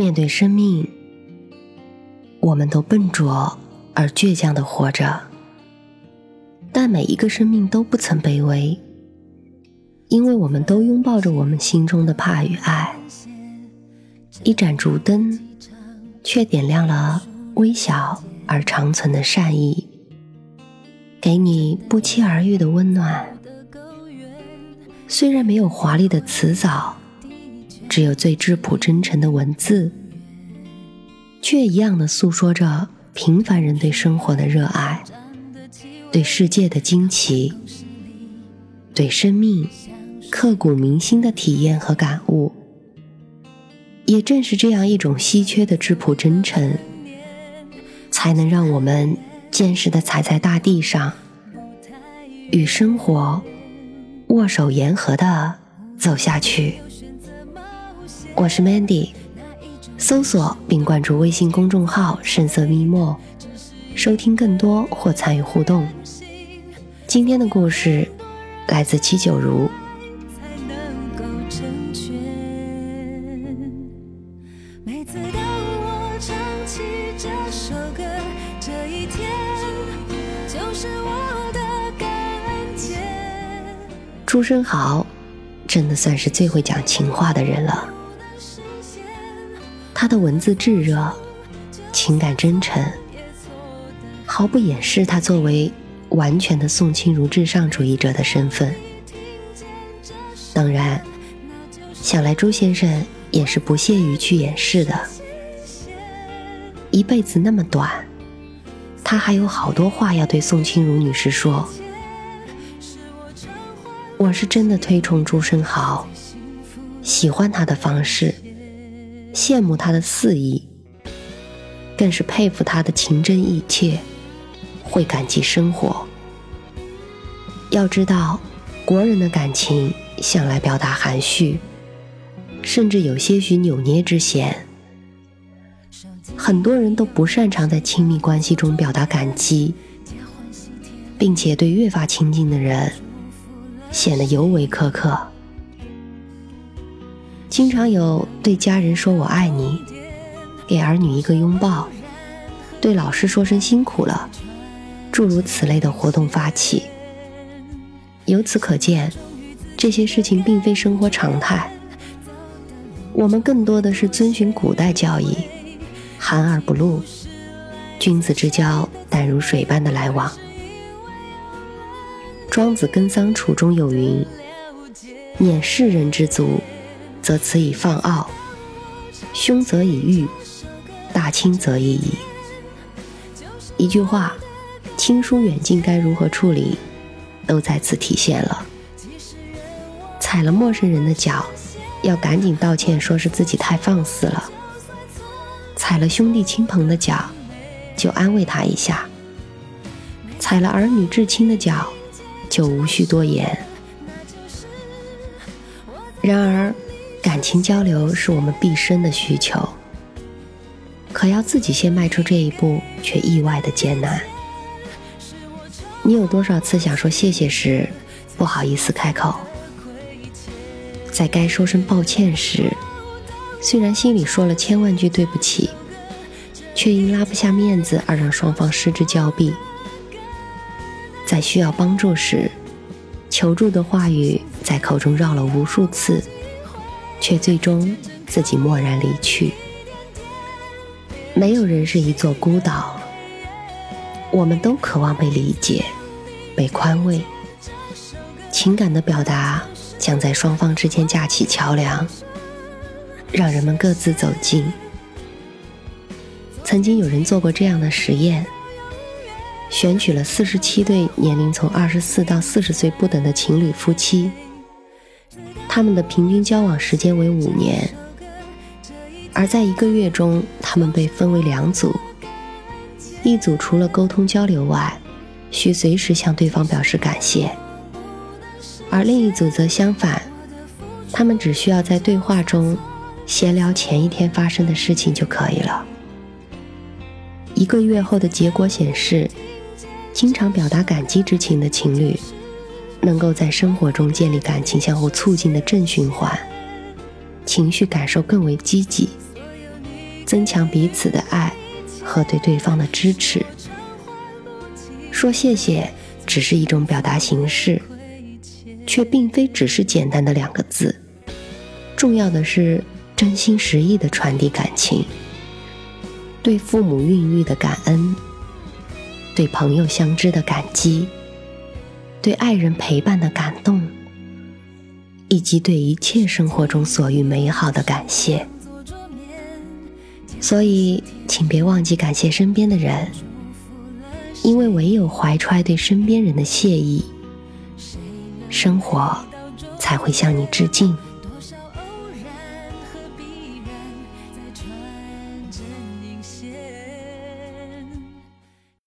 面对生命，我们都笨拙而倔强的活着，但每一个生命都不曾卑微，因为我们都拥抱着我们心中的怕与爱。一盏烛灯，却点亮了微小而长存的善意，给你不期而遇的温暖。虽然没有华丽的辞藻。只有最质朴真诚的文字，却一样的诉说着平凡人对生活的热爱，对世界的惊奇，对生命刻骨铭心的体验和感悟。也正是这样一种稀缺的质朴真诚，才能让我们坚实的踩在大地上，与生活握手言和的走下去。我是 Mandy，搜索并关注微信公众号“深色咪墨”，收听更多或参与互动。今天的故事来自七九如。朱生豪真的算是最会讲情话的人了。他的文字炙热，情感真诚，毫不掩饰他作为完全的宋清如至上主义者的身份。当然，想来朱先生也是不屑于去掩饰的。一辈子那么短，他还有好多话要对宋清如女士说。我是真的推崇朱生豪，喜欢他的方式。羡慕他的肆意，更是佩服他的情真意切，会感激生活。要知道，国人的感情向来表达含蓄，甚至有些许扭捏之嫌。很多人都不擅长在亲密关系中表达感激，并且对越发亲近的人显得尤为苛刻。经常有对家人说我爱你，给儿女一个拥抱，对老师说声辛苦了，诸如此类的活动发起。由此可见，这些事情并非生活常态。我们更多的是遵循古代教义，含而不露，君子之交淡如水般的来往。庄子《耕桑处》中有云：“念世人之足。”则此以放傲，凶则以御，大轻则以矣。一句话，亲疏远近该如何处理，都在此体现了。踩了陌生人的脚，要赶紧道歉，说是自己太放肆了；踩了兄弟亲朋的脚，就安慰他一下；踩了儿女至亲的脚，就无需多言。然而。感情交流是我们毕生的需求，可要自己先迈出这一步，却意外的艰难。你有多少次想说谢谢时，不好意思开口？在该说声抱歉时，虽然心里说了千万句对不起，却因拉不下面子而让双方失之交臂。在需要帮助时，求助的话语在口中绕了无数次。却最终自己默然离去。没有人是一座孤岛，我们都渴望被理解、被宽慰。情感的表达将在双方之间架起桥梁，让人们各自走近。曾经有人做过这样的实验，选取了四十七对年龄从二十四到四十岁不等的情侣夫妻。他们的平均交往时间为五年，而在一个月中，他们被分为两组，一组除了沟通交流外，需随时向对方表示感谢，而另一组则相反，他们只需要在对话中闲聊前一天发生的事情就可以了。一个月后的结果显示，经常表达感激之情的情侣。能够在生活中建立感情相互促进的正循环，情绪感受更为积极。增强彼此的爱和对对方的支持。说谢谢只是一种表达形式，却并非只是简单的两个字。重要的是真心实意的传递感情，对父母孕育的感恩，对朋友相知的感激，对爱人陪伴的感动，以及对一切生活中所遇美好的感谢。所以，请别忘记感谢身边的人，因为唯有怀揣对身边人的谢意，生活才会向你致敬。